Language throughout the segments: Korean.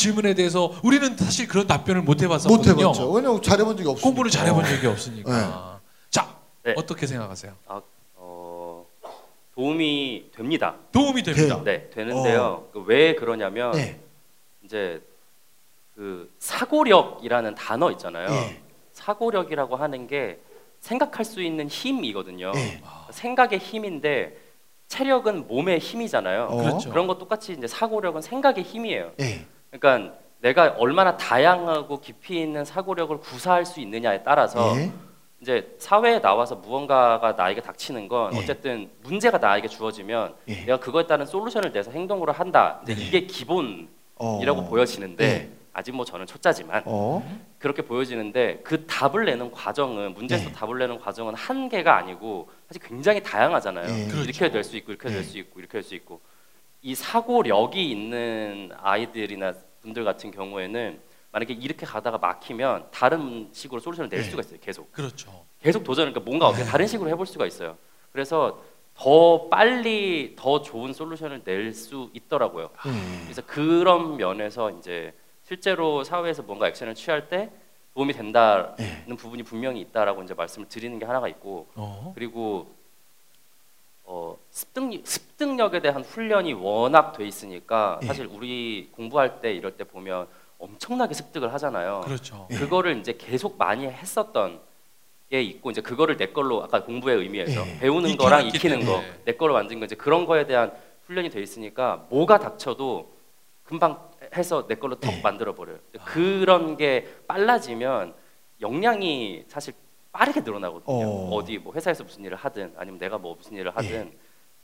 그 질문에 대해서 우리는 사실 그런 답변을 못못 해봤었거든요. 해봤죠. 왜냐면 잘해본 적이 없으니까. 공부를 잘해본 적이 없으니까. 자, 네. 어떻게 생각하세요? 아, 어, 도움이 됩니다. 도움이 됩니다. 네, 되는데요. 그왜 그러냐면 네. 이제 그 사고력이라는 단어 있잖아요. 예. 사고력이라고 하는 게 생각할 수 있는 힘이거든요. 예. 생각의 힘인데 체력은 몸의 힘이잖아요. 어. 그렇죠. 그런 것 똑같이 이제 사고력은 생각의 힘이에요. 예. 그러니까 내가 얼마나 다양하고 깊이 있는 사고력을 구사할 수 있느냐에 따라서 예. 이제 사회에 나와서 무언가가 나에게 닥치는 건 예. 어쨌든 문제가 나에게 주어지면 예. 내가 그거에 따른 솔루션을 내서 행동으로 한다. 네. 이게 기본이라고 어. 보여지는데 예. 아직 뭐 저는 초짜지만 어. 그렇게 보여지는데 그 답을 내는 과정은 문제에서 네. 답을 내는 과정은 한 개가 아니고 사실 굉장히 다양하잖아요. 예. 그렇죠. 이렇게 될수 있고 이렇게 네. 될수 있고 이렇게 될 수 있고 이 사고력이 있는 아이들이나 분들 같은 경우에는 만약에 이렇게 가다가 막히면 다른 식으로 솔루션을 낼 네. 수가 있어요. 계속 그렇죠. 계속 도전 그러니까 뭔가 어떻게 다른 식으로 해볼 수가 있어요. 그래서 더 빨리 더 좋은 솔루션을 낼 수 있더라고요. 예. 그래서 그런 면에서 이제 실제로 사회에서 뭔가 액션을 취할 때 도움이 된다는 예. 부분이 분명히 있다라고 이제 말씀을 드리는 게 하나가 있고 어. 그리고 어, 습득 습득력에 대한 훈련이 워낙 돼 있으니까 예. 사실 우리 공부할 때 이럴 때 보면 엄청나게 습득을 하잖아요. 그렇죠. 예. 그거를 이제 계속 많이 했었던 게 있고 이제 그거를 내 걸로 아까 공부의 의미에서 예. 배우는 거랑 익히는 거. 내 걸로 만든 거 이제 그런 거에 대한 훈련이 돼 있으니까 뭐가 닥쳐도 금방 해서 내 걸로 턱 예. 만들어 버려요. 그런 게 빨라지면 역량이 사실 빠르게 늘어나거든요. 어. 어. 디뭐 회사에서 무슨 일을 하든 아니면 내가 뭐 무슨 일을 하든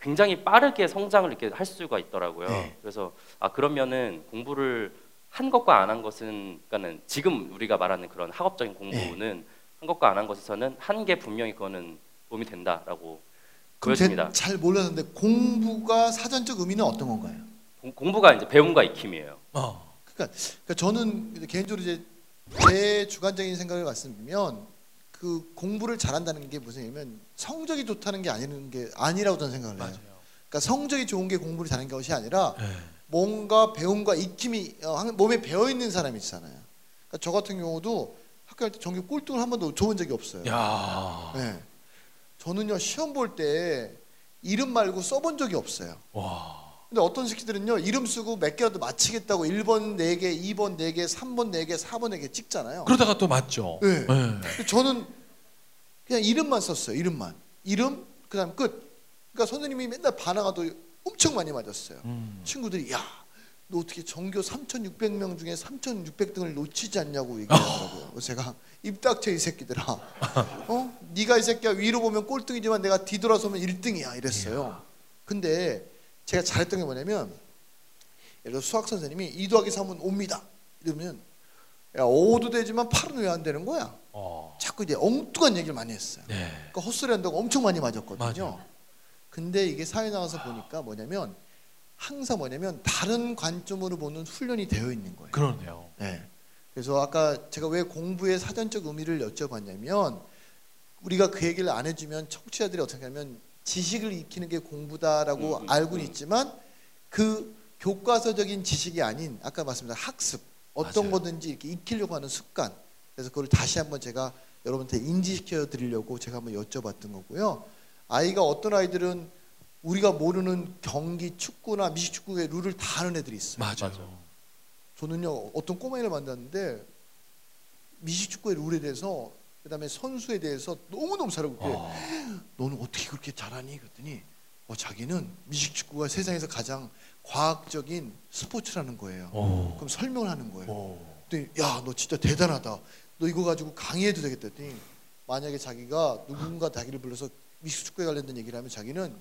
굉장히 빠르게 성장을 이렇게 할 수가 있더라고요. 예. 그래서 아 그러면은 공부를 한 것과 안 한 것은 그러니까는 지금 우리가 말하는 그런 학업적인 공부는 한 것과 안 한 것에서는 한 게 분명히 그거는 도움이 된다라고 보여집니다. 잘 몰랐는데 공부가 사전적 의미는 어떤 건가요? 공, 공부가 이제 배움과 익힘이에요. 어. 그러니까, 그러니까 저는 개인적으로 이제 제 주관적인 생각을 말씀드리면 그 공부를 잘한다는 게 무슨 얘기냐면 성적이 좋다는 게 아니는 게 아니라고 저는 생각을 해요. 맞아요. 그러니까 성적이 좋은 게 공부를 잘하는 것이 아니라 예. 뭔가 배움과 익힘이 어, 한- 몸에 배어 있는 사람이 있잖아요. 그러니까 저 같은 경우도 학교 할 때 전교 꼴등을 한 번도 줘본 적이 없어요. 야. 네. 저는요 시험 볼 때 이름 말고 써본 적이 없어요. 와. 근데 어떤 새끼들은요 이름 쓰고 몇 개라도 맞히겠다고 1번 4개, 2번 4개, 3번 4개, 4번 4개 찍잖아요. 그러다가 또 맞죠. 네. 예. 근데 저는 그냥 이름만 썼어요. 이름만. 이름 그다음 끝. 그러니까 선생님이 맨날 반항아도 엄청 많이 맞았어요. 음. 친구들이 야, 너 어떻게 전교 3,600명 중에 3,600등을 놓치지 않냐고 얘기하더라고요. 그래서 제가 입 닥쳐 이 새끼들아. 어? 네가 이 새끼야 위로 보면 꼴등이지만 내가 뒤돌아서면 1등이야 이랬어요. 근데 제가 잘했던 게 뭐냐면 예를 들어 수학 선생님이 2 더하기 3은 5입니다. 이러면 야 5도 되지만 8은 왜 안 되는 거야? 어. 자꾸 이제 엉뚱한 얘기를 많이 했어요. 네. 그러니까 헛소리 한다고 엄청 많이 맞았거든요. 맞아요. 근데 이게 사회 나가서 보니까 뭐냐면 항상 뭐냐면 다른 관점으로 보는 훈련이 되어 있는 거예요. 그러네요. 네. 그래서 아까 제가 왜 공부의 사전적 의미를 여쭤봤냐면 우리가 그 얘기를 안 해주면 청취자들이 어떻게 하면 지식을 익히는 게 공부다라고 음, 음, 알고는 음. 있지만 그 교과서적인 지식이 아닌 아까 말씀드린 학습 어떤 맞아요. 거든지 이렇게 익히려고 하는 습관 그래서 그걸 다시 한번 제가 여러분한테 인지시켜 드리려고 제가 한번 여쭤봤던 거고요 아이가 어떤 아이들은 우리가 모르는 경기 축구나 미식축구의 룰을 다 아는 애들이 있어요 맞아요. 저는요 어떤 꼬마애를 만났는데 미식축구의 룰에 대해서 그다음에 선수에 대해서 너무 너무 잘하고 그래. 어. 너는 어떻게 그렇게 잘하니? 그랬더니 어, 자기는 미식축구가 세상에서 가장 과학적인 스포츠라는 거예요. 오. 그럼 설명을 하는 거예요. 오. 그랬더니 야너 진짜 대단하다. 너 이거 가지고 강의해도 되겠다. 했더니 만약에 자기가 누군가 자기를 불러서 미식축구에 관련된 얘기를 하면 자기는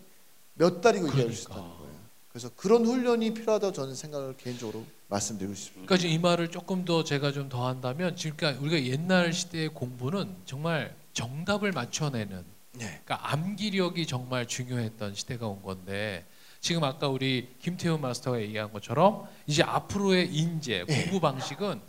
몇 달이고 얘기할 수 그러니까. 있다는 거예요. 그래서 그런 훈련이 필요하다고 저는 생각을 개인적으로 말씀드리고 싶습니다. 그러니까 이 말을 조금 더 제가 좀 더한다면 지금 그러니까 우리가 옛날 시대의 공부는 정말 정답을 맞춰내는 네. 그러니까 암기력이 정말 중요했던 시대가 온 건데 지금 아까 우리 김태훈 마스터가 얘기한 것처럼 이제 앞으로의 인재 예. 공부 방식은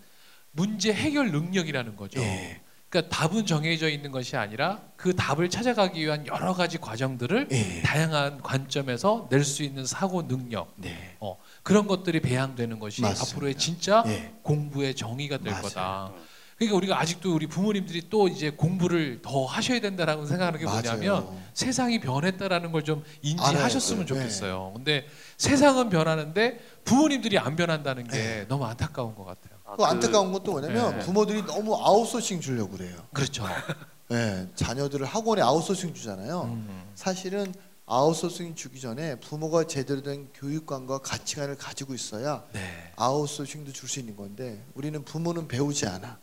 문제 해결 능력이라는 거죠. 예. 그러니까 답은 정해져 있는 것이 아니라 그 답을 찾아가기 위한 여러 가지 과정들을 예. 다양한 관점에서 낼 수 있는 사고 능력 네. 어, 그런 것들이 배양되는 것이 맞습니다. 앞으로의 진짜 예. 공부의 정의가 될 맞아요. 거다. 그러니까 우리가 아직도 우리 부모님들이 또 이제 공부를 더 하셔야 된다라고 생각하는 게 뭐냐면 맞아요. 세상이 변했다라는 걸 좀 인지하셨으면 알아야 돼요. 좋겠어요. 근데 세상은 변하는데 부모님들이 안 변한다는 게 너무 안타까운 것 같아요. 아, 그 안타까운 것도 뭐냐면 네. 부모들이 너무 아웃소싱 주려고 그래요. 그렇죠. 네, 자녀들을 학원에 아웃소싱 주잖아요. 음. 사실은 아웃소싱 주기 전에 부모가 제대로 된 교육관과 가치관을 가지고 있어야 네. 아웃소싱도 줄 수 있는 건데 우리는 부모는 배우지 않아.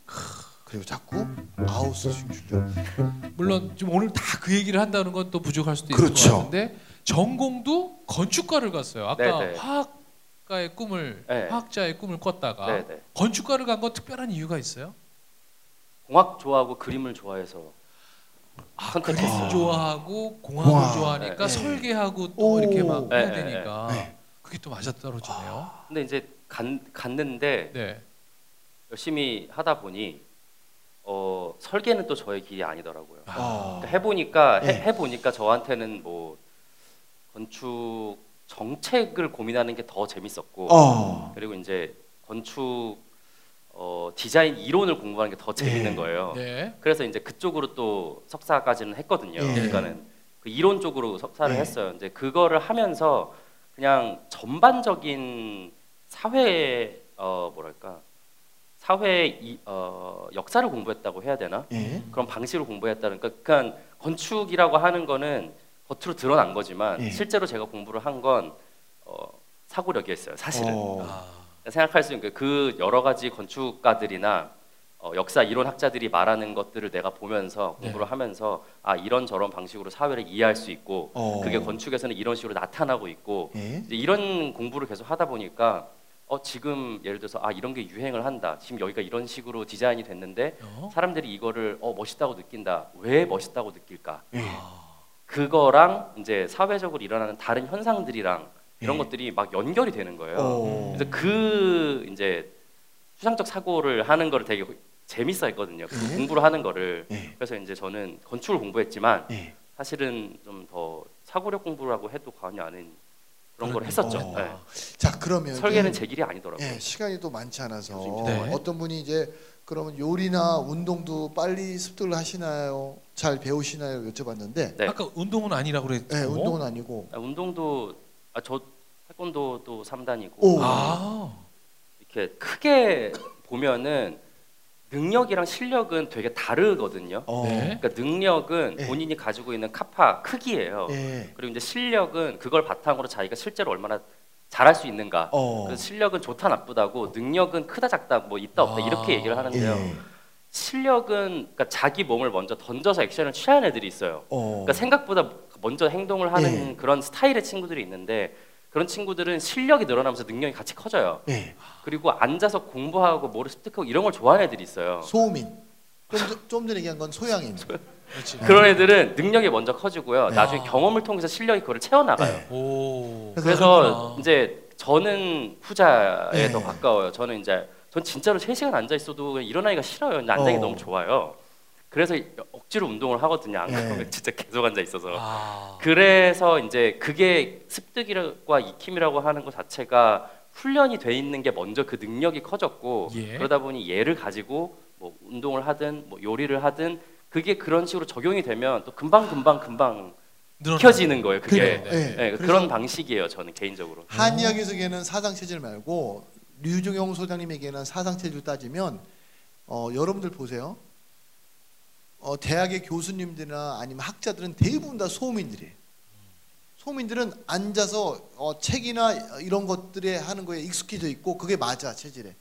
그리고 자꾸 아웃소싱 주려. 물론 좀 오늘 다 그 얘기를 한다는 건 또 부족할 수도 그렇죠. 것 같은데 전공도 건축과를 갔어요. 아까 네네. 화학 가의 꿈을 네. 화학자의 꿈을 꿨다가 네, 네. 건축과를 간 건 특별한 이유가 있어요? 공학 좋아하고 그림을 좋아해서 아, 선택했어요. 그림 좋아하고 공학을 공학. 좋아하니까 네. 설계하고 또 오. 이렇게 막 해야 네, 네, 되니까 네. 그게 또 맞아 떨어지네요. 근데 이제 간, 갔는데 네. 열심히 하다 보니 어, 설계는 또 저의 길이 아니더라고요. 어. 그러니까 해보니까 네. 해, 보니까 저한테는 뭐 건축 정책을 고민하는 게 더 재밌었고 어. 그리고 이제 건축 어, 디자인 이론을 공부하는 게 더 재밌는 네. 거예요. 네. 그래서 이제 그쪽으로 또 석사까지는 했거든요. 네. 그러니까는 그 이론 쪽으로 석사를 네. 했어요. 이제 그거를 하면서 그냥 전반적인 사회 어 뭐랄까 사회 이, 어, 역사를 공부했다고 해야 되나 예. 그런 방식으로 공부했다는 그러니까 그냥 건축이라고 하는 거는 겉으로 드러난 거지만 예. 실제로 제가 공부를 한건 어, 사고력이었어요. 사실은 어. 아, 생각할 수 있는 게그 여러 가지 건축가들이나 어, 역사 이론 학자들이 말하는 것들을 내가 보면서 네. 공부를 하면서 아 이런 저런 방식으로 사회를 이해할 수 있고 어. 그게 건축에서는 이런 식으로 나타나고 있고 예. 이제 이런 공부를 계속 하다 보니까 어 지금 예를 들어서 아 이런 게 유행을 한다 지금 여기가 이런 식으로 디자인이 됐는데 어? 사람들이 이거를 어 멋있다고 느낀다 왜 멋있다고 느낄까 예. 아, 그거랑 이제 사회적으로 일어나는 다른 현상들이랑 이런 예. 것들이 막 연결이 되는 거예요. 어. 그래서 그 이제 추상적 사고를 하는 거를 되게 재밌어 했거든요. 그 예. 공부를 하는 거를. 예. 그래서 이제 저는 건축을 공부했지만 예. 사실은 좀 더 사고력 공부라고 해도 과언이 아닌 그런 걸. 했었죠. 어. 네. 자 그러면 설계는 제 길이 아니더라고요. 예, 시간이 또 많지 않아서 네. 어떤 분이 이제 그러면 요리나 운동도 빨리 습득을 하시나요? 잘 배우시나요? 여쭤봤는데 네. 아까 운동은 아니라고 그랬고. 예, 운동은 아니고 아, 운동도 아, 저 태권도도 3단이고 오. 아, 이렇게 크게 보면은 능력이랑 실력은 되게 다르거든요. 어. 네. 그러니까 능력은 예. 본인이 가지고 있는 카파 크기예요. 예. 그리고 이제 실력은 그걸 바탕으로 자기가 실제로 얼마나 잘할 수 있는가. 어. 그래서 실력은 좋다 나쁘다고 능력은 크다 작다 뭐 있다 없다 아. 이렇게 얘기를 하는데요. 예. 실력은 그러니까 자기 몸을 먼저 던져서 액션을 취하는 애들이 있어요. 어. 그러니까 생각보다 먼저 행동을 하는 예. 그런 스타일의 친구들이 있는데 그런 친구들은 실력이 늘어나면서 능력이 같이 커져요. 예. 그리고 앉아서 공부하고 뭐를 습득하고 이런 걸 좋아하는 애들이 있어요. 소민. 좀, 전- 좀 전에 얘기한 건 소양인. 그렇지. 그런 애들은 능력이 먼저 커지고요. 네. 나중에 아. 경험을 통해서 실력이 그걸 채워나가요. 네. 오. 그래서 그렇구나. 이제 저는 후자에 네. 더 가까워요. 저는 이제 전 진짜로 3시간 앉아 있어도 일어나기가 싫어요. 근데 앉아있기 어. 너무 좋아요. 그래서 억지로 운동을 하거든요. 안 네. 그러면 진짜 계속 앉아 있어서. 아, 그래서 이제 그게 습득이라고 익힘이라고 하는 것 자체가 훈련이 돼 있는 게 먼저 그 능력이 커졌고 예. 그러다 보니 얘를 가지고 뭐 운동을 하든 뭐 요리를 하든 그게 그런 식으로 적용이 되면 또 금방 금방 금방. 익혀지는 거예요. 그게 그래요. 네. 예. 네, 그래서 그런 방식이에요. 저는 개인적으로. 한의학에서 얘기하는 사상 체질 말고 류종영 소장님 얘기하는 사상 체질 따지면 어, 여러분들 보세요. 어, 대학의 교수님들이나 아니면 학자들은 대부분 다 소민들이에요. 소민들은 앉아서 어, 책이나 이런 것들에 하는 거에 익숙해져 있고 그게 맞아 체질에.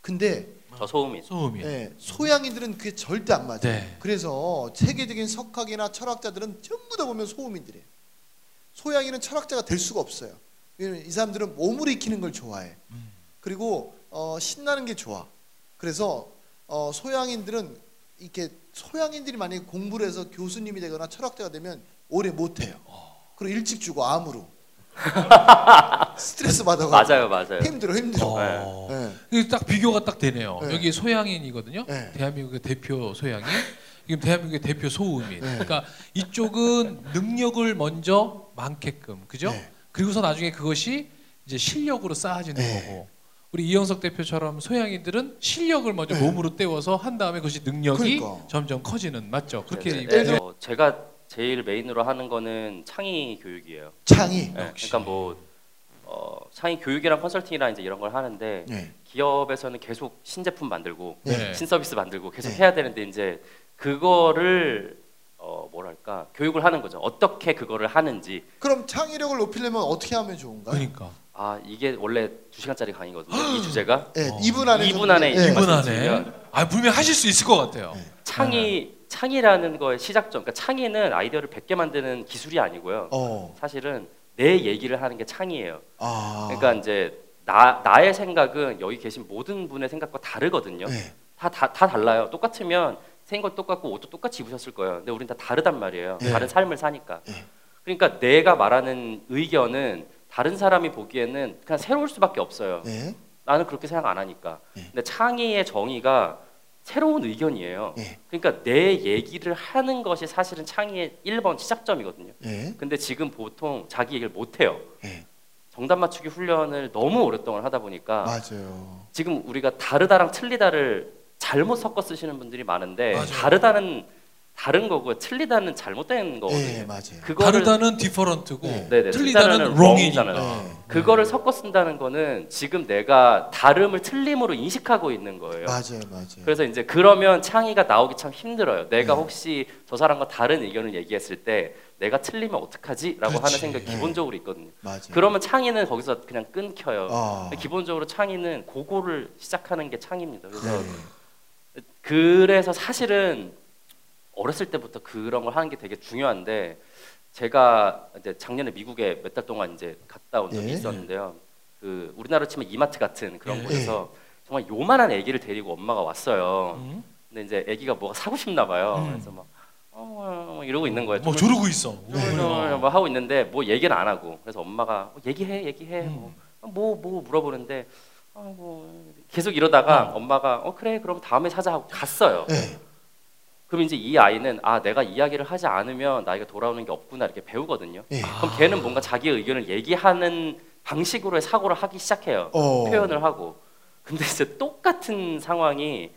근데 저 소음이. 소음이. 예, 소양인들은 그게 절대 안 맞아요. 네. 그래서 세계적인 석학이나 철학자들은 전부 다 보면 소음인들이에요. 소양인은 철학자가 될 수가 없어요. 왜냐면 이 사람들은 몸을 익히는 걸 좋아해. 음. 그리고 어, 신나는 게 좋아. 그래서 어, 소양인들은 이렇게 소양인들이 만약에 공부를 해서 교수님이 되거나 철학자가 되면 오래 못 해요. 그리고 일찍 죽어 암으로. 스트레스 받아가지고 맞아요, 맞아요. 힘들어 힘들어. 어. 네. 이게 딱 비교가 딱 되네요. 네. 여기 소양인이거든요. 네. 대한민국의 대표 소양인. 지금 대한민국의 대표 소음인. 네. 그러니까 이쪽은 능력을 먼저 많게끔, 그죠? 네. 그리고서 나중에 그것이 이제 실력으로 쌓아지는 네. 거고. 우리 이영석 대표처럼 소양인들은 실력을 먼저 네. 몸으로 때워서 한 다음에 그것이 능력이 그러니까. 점점 커지는 맞죠? 그렇게 네, 네. 네. 어, 제가 제일 메인으로 하는 거는 창의 교육이에요. 창의. 네, 역시. 그러니까 뭐 어, 창의 교육이랑 컨설팅이랑 이제 이런 걸 하는데 네. 기업에서는 계속 신제품 만들고 네. 신서비스 만들고 계속 네. 해야 되는데 이제 그거를 어, 뭐랄까 교육을 하는 거죠. 어떻게 그거를 하는지. 그럼 창의력을 높이려면 어떻게 하면 좋은가요? 그러니까 아 이게 원래 2 시간짜리 강의거든요. 이 주제가 네, 어. 2분 안에 2분 좀- 안에 네. 이 2분 안에 아 분명 하실 수 있을 것 같아요. 네. 창의 창의라는 거의 시작점. 그러니까 창의는 아이디어를 100개 만드는 기술이 아니고요. 어. 사실은 내 얘기를 하는 게 창의예요. 아. 그러니까 이제 나 나의 생각은 여기 계신 모든 분의 생각과 다르거든요. 네. 다, 다, 다 달라요. 똑같으면 생긴 것 똑같고 옷도 똑같이 입으셨을 거예요. 근데 우린 다 다르단 말이에요. 네. 다른 삶을 사니까. 네. 그러니까 내가 말하는 의견은 다른 사람이 보기에는 그냥 새로울 수밖에 없어요. 네. 나는 그렇게 생각 안 하니까. 네. 근데 창의의 정의가 새로운 의견이에요. 네. 그러니까 내 얘기를 하는 것이 사실은 창의의 1번 시작점이거든요. 네. 근데 지금 보통 자기 얘기를 못 해요. 네. 정답 맞추기 훈련을 너무 오랫동안 하다 보니까 맞아요. 지금 우리가 다르다랑 틀리다를 잘못 섞어 쓰시는 분들이 많은데 맞아요. 다르다는 다른 거고 틀리다는 잘못된 거거든요. 네, 맞아요. 그거를 다르다는 디퍼런트고 네. 네네, 틀리다는 틀리다는 wrong이잖아요. 네. 그거를 섞어 쓴다는 거는 지금 내가 다름을 틀림으로 인식하고 있는 거예요. 맞아요, 맞아요. 그래서 이제 그러면 창의가 나오기 참 힘들어요. 내가 네. 혹시 저 사람과 다른 의견을 얘기했을 때 내가 틀리면 어떡하지?라고 하는 그렇지. 생각이 네. 기본적으로 있거든요. 맞아요. 그러면 창의는 거기서 그냥 끊겨요. 아. 근데 기본적으로 창의는 고거를 시작하는 게 창의입니다. 그래서 네. 그래서 사실은 어렸을 때부터 그런 걸 하는 게 되게 중요한데 제가 이제 작년에 미국에 몇 달 동안 이제 갔다 온 적이 예. 있었는데요. 그 우리나라로 치면 이마트 같은 그런 예. 곳에서 정말 요만한 아기를 데리고 엄마가 왔어요. 음? 근데 이제 아기가 뭐가 사고 싶나 봐요. 음. 그래서 막 어, 뭐 이러고 있는 거예요. 뭐좀 조르고 있어. 네. 뭐 하고 있는데 뭐 얘기는 안 하고 그래서 엄마가 어, 얘기해 얘기해 음. 뭐 뭐 물어보는데 아뭐 계속 이러다가 어. 엄마가 어 그래 그럼 다음에 사자 하고 갔어요. 네. 그럼 이제 이 아이는 아 내가 이야기를 하지 않으면 나이가 돌아오는 게 없구나 이렇게 배우거든요. 네. 그럼 걔는 뭔가 자기의 의견을 얘기하는 방식으로의 사고를 하기 시작해요. 어. 표현을 하고. 근데 이제 똑같은 상황이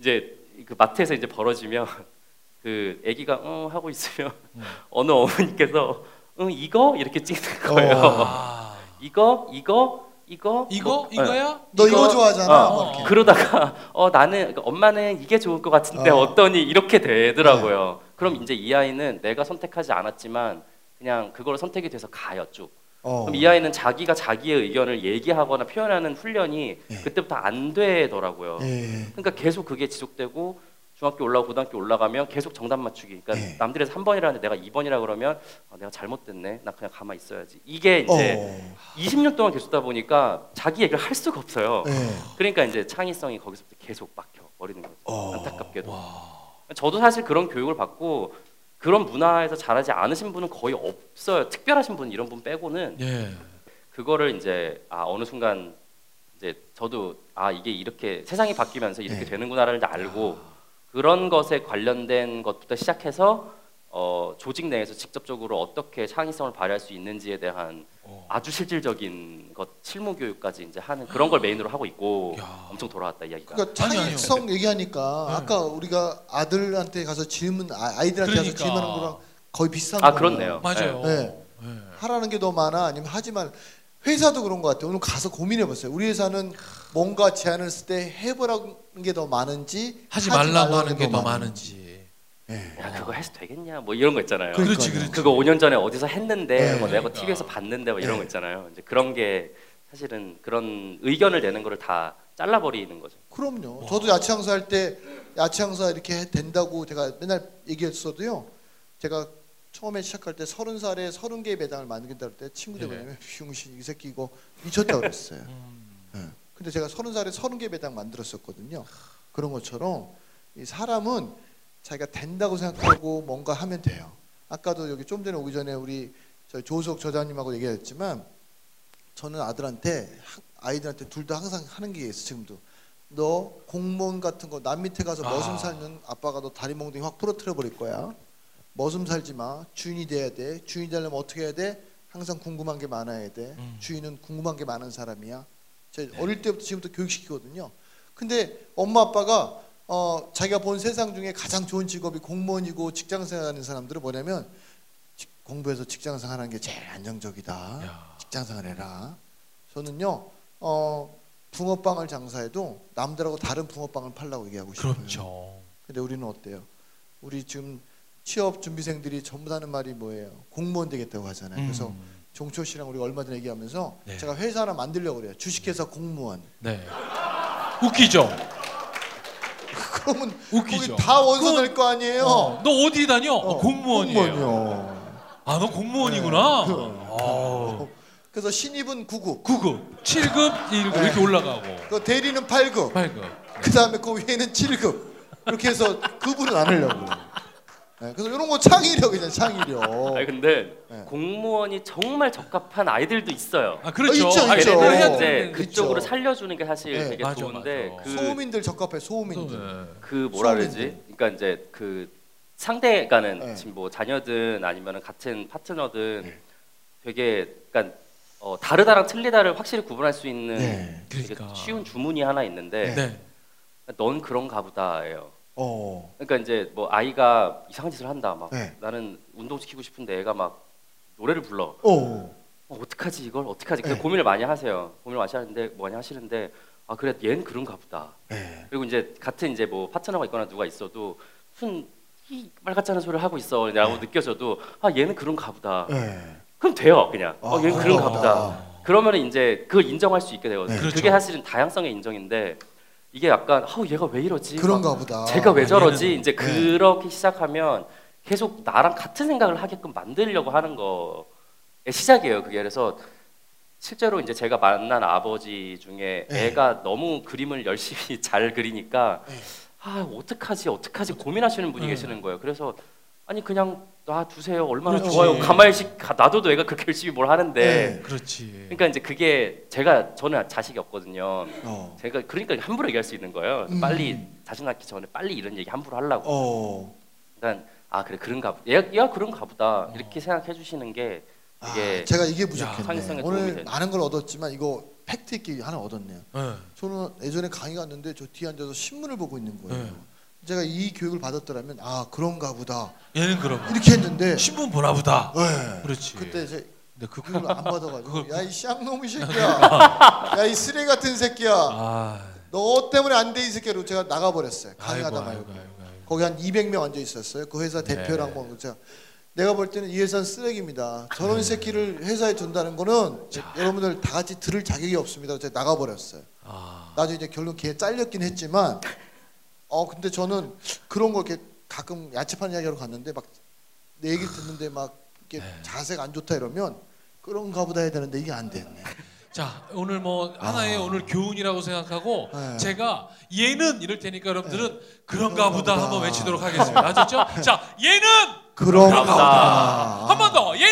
이제 그 마트에서 이제 벌어지면 그 아기가 어 하고 있으면 음. 어느 어머니께서 응 이거 이렇게 찍는 거예요. 어. 아. 이거 이거 이거 이거 뭐, 네. 이거야? 너 이거, 이거- 좋아하잖아. 어. 뭐 이렇게. 그러다가 어 나는 그러니까 엄마는 이게 좋을 것 같은데 어. 어. 더니 이렇게 되더라고요. 그럼 이제 이 아이는 내가 선택하지 않았지만 그냥 그걸 선택이 돼서 가요 쭉. 어. 그럼 이 아이는 자기가 자기의 의견을 얘기하거나 표현하는 훈련이 예. 그때부터 안 되더라고요. 예. 그러니까 계속 그게 지속되고 중학교 올라가고 고등학교 올라가면 계속 정답 맞추기. 그러니까 예. 남들에서 한 번이라는데 내가 2번이라 그러면 아, 내가 잘못됐네. 나 그냥 가만히 있어야지. 이게 이제 어. 20년 동안 계속 하다 보니까 자기 얘기를 할 수가 없어요. 예. 그러니까 이제 창의성이 거기서부터 계속 막혀 버리는 거죠. 어. 안타깝게도. 와. 저도 사실 그런 교육을 받고 그런 문화에서 자라지 않으신 분은 거의 없어요. 특별하신 분 이런 분 빼고는 예. 그거를 이제 아 어느 순간 이제 저도 아 이게 이렇게 세상이 바뀌면서 이렇게 네. 되는구나를 알고 그런 것에 관련된 것부터 시작해서 어, 조직 내에서 직접적으로 어떻게 창의성을 발휘할 수 있는지에 대한 어. 아주 실질적인 것 실무 교육까지 이제 하는 그런 걸 메인으로 하고 있고 야. 엄청 돌아왔다 이야기가. 그러니까 아니, 아니요. 창의성 얘기하니까 네. 아까 우리가 아들한테 가서 질문 아- 아이들한테 가서 그러니까. 질문하는 거랑 거의 비슷한 아 거예요. 그렇네요. 맞아요. 네. 예. 하라는 게 더 많아 아니면 하지만 회사도 그런 것 같아요. 오늘 가서 고민해봤어요. 우리 회사는 뭔가 제안을 쓸때 해보라는 게 더 많은지 하지 말라고 하는 게 더 많은지. 예. 야 그거 해서 되겠냐 뭐 이런 거 있잖아요. 그렇지, 그렇지. 그거 5년 전에 어디서 했는데 네. 뭐 내가 그러니까. TV에서 봤는데 뭐 이런 네. 거 있잖아요. 이제 그런 게 사실은 그런 의견을 내는 거를 다 잘라버리는 거죠. 그럼요. 저도 야채 장사 할 때 야채 장사 이렇게 된다고 제가 맨날 얘기했어도 제가 처음에 시작할 때 서른 살에 서른 개의 배당을 만든다 할때 친구들 네. 보면 흉신 이 새끼 이거 미쳤다 그랬어요. 음. 예. 근데 제가 서른 살에 서른 개 배당 만들었었거든요. 그런 것처럼 이 사람은 자기가 된다고 생각하고 뭔가 하면 돼요. 아까도 여기 좀 전에 오기 전에 우리 저희 조석 저자님하고 얘기했지만 저는 아들한테 하- 아이들한테 둘 다 항상 하는 게 있어 지금도 너 공무원 같은 거 남 밑에 가서 아. 머슴 살면 아빠가 너 다리 몽둥이 확 부러뜨려 버릴 거야 머슴 살지 마 주인이 돼야 돼 주인이 되려면 어떻게 해야 돼 항상 궁금한 게 많아야 돼 음. 주인은 궁금한 게 많은 사람이야 제가 어릴 때부터 지금부터 교육시키거든요 근데 엄마 아빠가 어, 자기가 본 세상 중에 가장 좋은 직업이 공무원이고 직장생활하는 사람들은 뭐냐면 직- 공부해서 직장생활 하는 게 제일 안정적이다. 야. 직장생활 해라. 저는요, 어, 붕어빵을 장사해도 남들하고 다른 붕어빵을 팔라고 얘기하고 싶어요. 그렇죠. 근데 우리는 어때요? 우리 지금 취업 준비생들이 전부 다 하는 말이 뭐예요? 공무원 되겠다고 하잖아요. 그래서 음. 종초 씨랑 우리 얼마 전에 얘기하면서 네. 제가 회사 하나 만들려고 그래요. 주식회사 공무원. 네. 웃기죠. 그러면 웃기죠. 거기 다 원서 그거- 낼거 아니에요? 어, 너 어디 다녀? 어, 어, 공무원이에요. 공무원이요. 아, 너 공무원이구나. 네. 어. 그래서 신입은 9급, 9급, 7급, 1급 네. 이렇게 올라가고 그 대리는 8급, 8급. 그 다음에 그 위에는 7급 이렇게 해서 급을 나누려고. 네, 그래서 이런 거 창의력이잖아, 창의력. 아니 근데 네. 공무원이 정말 적합한 아이들도 있어요. 아, 그렇죠. 어, 있죠, 아, 있죠. 얘네들 해야 이제 되는데. 그쪽으로 있죠. 살려주는 게 사실 네. 되게 맞아, 좋은데 맞아. 그, 소민들 적합해, 소민들. 네. 그 뭐라 그러지? 그러니까 이제 그 상대가는 네. 지금 뭐 자녀든 아니면 같은 파트너든 네. 되게 그러니까 어, 다르다랑 틀리다를 확실히 구분할 수 있는 네. 그러니까. 쉬운 주문이 하나 있는데 네. 넌 그런가 보다예요. 어. 그러니까 이제 뭐 아이가 이상한 짓을 한다 막 네. 나는 운동 시키고 싶은데 애가 막 노래를 불러 어. 어, 어떡하지 이걸 어떡하지 그 네. 고민을 많이 하세요 고민을 많이 하시는데 많이 하시는데 아 그래 얘는 그런가 보다 네. 그리고 이제 같은 이제 뭐 파트너가 있거나 누가 있어도 무슨 이말 같지 않은 소리를 하고 있어라고 네. 느껴져도 아 얘는 그런가 보다 네. 그럼 돼요 그냥 어 아, 얘는 그런가 그런가 보다 보다. 그러면 이제 그걸 인정할 수 있게 되거든요 네. 그렇죠. 그게 사실은 다양성의 인정인데 이게 약간 아 얘가 왜 이러지 막 그런가 보다. 제가 왜 아, 저러지 이제 네. 그렇게 시작하면 계속 나랑 같은 생각을 하게끔 만들려고 하는 거의 시작이에요 그게 그래서 실제로 이제 제가 만난 아버지 중에 네. 애가 너무 그림을 열심히 잘 그리니까 네. 아 어떡하지 어떡하지 고민하시는 분이 네. 계시는 거예요 그래서 아니 그냥 놔두세요 얼마나 그렇지. 좋아요 가만히 놔둬도 애가 그렇게 열심히 뭘 하는데 네. 그렇지. 그러니까 이제 그게 제가 저는 자식이 없거든요 어. 제가 그러니까 함부로 얘기할 수 있는 거예요 음. 빨리 자식 낳기 전에 빨리 이런 얘기 함부로 하려고 어. 일단 아 그래 그런가 보다. 얘가, 얘가 그런가 보다 이렇게 생각해 주시는 게 아, 이게 제가 이게 부족했네. 도움이 오늘. 많은 걸 얻었지만 이거 팩트 있게 하나 얻었네요. 네. 저는 예전에 강의 갔는데 저 뒤에 앉아서 신문을 보고 있는 거예요. 네. 제가 이 교육을 받았더라면 아 그런가 보다 얘는 그런 거. 이렇게 했는데 신문 보나 보다. 네. 그렇지. 그때 제 근데 그 교육을 안 받아가지고 야 이 쌍놈이 새끼야 야 이 쓰레기 같은 새끼야 아. 너 때문에 안 돼 이 새끼로 제가 나가버렸어요 강의하다 말고. 거기 한 200명 앉아 있었어요 그 회사 네. 대표랑 뭐 제가 내가 볼 때는 이 회사는 쓰레기입니다 저런 새끼를 회사에 둔다는 거는 여러분들 다 같이 들을 자격이 없습니다 제가 나가버렸어요 아. 나중에 이제 결론 걔 잘렸긴 했지만 어 근데 저는 그런 거 이렇게 가끔 야채판 이야기하러 갔는데 막 내 얘기를 듣는데 막 이렇게 네. 자세가 안 좋다 이러면 그런가 보다 해야 되는데 이게 안 됐네. 자 오늘 뭐 하나의 오늘 교훈이라고 생각하고 아. 네. 제가 얘는 이럴 테니까 여러분들은 그런가 그런가 보다 보다. 한번 외치도록 하겠습니다. 아셨죠? 자 얘는 그런가 보다. 보다. 한 번 더 얘는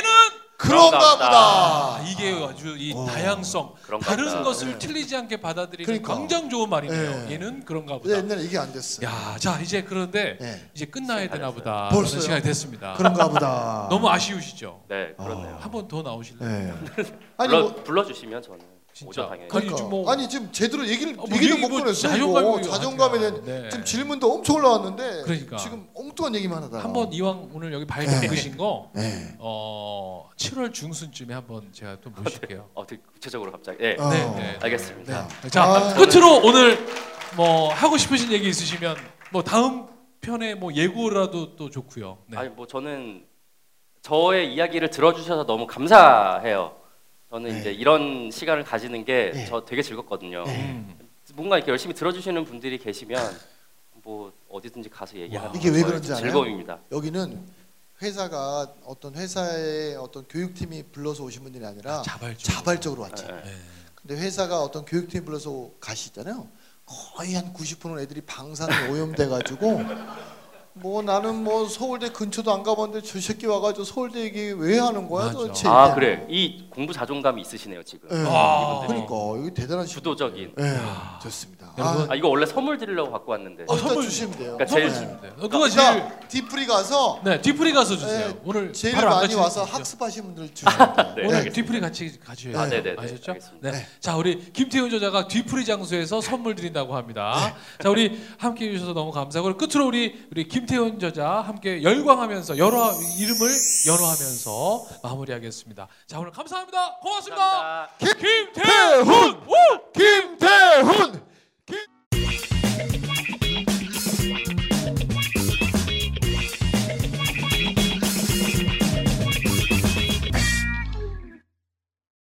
그런가 보다. 아, 이게 아주 이 어. 다양성 그런가 다른 보다. 것을 네. 틀리지 않게 받아들이는 그러니까. 굉장히 좋은 말이네요. 네. 얘는 그런가 근데 보다. 옛날에 이게 안 됐어. 야, 자 이제 그런데 네. 이제 끝나야 되나 보다. 그런 시간이 됐습니다. 그런가 보다. 너무 아쉬우시죠? 네 그렇네요. 어. 한번 더 나오실래요? 네. 아니 불러 뭐 불러주시면 저는 진짜. 당연히. 아니, 그러니까. 지금 뭐- 아니 지금 제대로 얘기를 어, 뭐 얘기를 얘기 못뭐 꺼냈어요. 자존감이 이거. 이거 자존감에. 대한 네. 지금 질문도 엄청 올라왔는데 그러니까. 지금 엉뚱한 얘기만 하다. 한번 이왕 오늘 여기 발 네. 거 네. 어, 7월 중순쯤에 한번 제가 또 모실게요. 어 되게 구체적으로 갑자기. 네 어. 네, 네. 알겠습니다. 네. 자 아, 끝으로 오늘 뭐 하고 싶으신 얘기 있으시면 뭐 다음 편에 뭐 예고라도 또 좋고요. 네. 아니 뭐 저는 저의 이야기를 들어주셔서 너무 감사해요. 저는 네. 이제 이런 시간을 가지는 게 네. 저 되게 즐겁거든요. 네. 음. 뭔가 이렇게 열심히 들어주시는 분들이 계시면 뭐 어디든지 가서 얘기하는 와. 이게 왜 그런지 알아요? 즐거움입니다. 여기는 회사가 어떤 회사의 어떤 교육팀이 불러서 오신 분들이 아니라 자발적으로. 자발적으로 왔지. 네, 네. 네. 근데 회사가 어떤 교육팀 불러서 가시잖아요. 거의 한 90%는 애들이 방사능 오염돼 가지고 뭐 나는 뭐 서울대 근처도 안 가봤는데 저 새끼 와가지고 서울대 얘기 왜 하는 거야 맞아. 도대체? 아. 그래 이 공부 자존감이 있으시네요 지금. 예. 아. 그러니까 이거 대단한 시 주도적인. 예, 좋습니다. 여러분, 아 이거 원래 선물 드리려고 갖고 왔는데. 어, 선물 주시면 돼요. 그러니까 선물 제일- 주시면 돼요. 어, 누가 제일 디프리 가서 네 뒤풀이 가서 주세요. 네, 오늘 제일 바로 안 많이 가시는 와서. 학습하신 분들 주시면 돼요. 네, 오늘 알겠습니다. 뒤풀이 같이 가셔야 아, 돼요. 네네네, 아셨죠? 알겠습니다. 네. 자, 우리 김태훈 저자가 뒤풀이 장소에서 선물 드린다고 합니다. 자, 우리 함께 해 주셔서 너무 감사하고 끝으로 우리 우리 김태훈 저자 함께 열광하면서 여러 이름을 연호하면서 마무리하겠습니다. 자, 오늘 감사합니다. 고맙습니다. 감사합니다. 김태훈! 우! 김태훈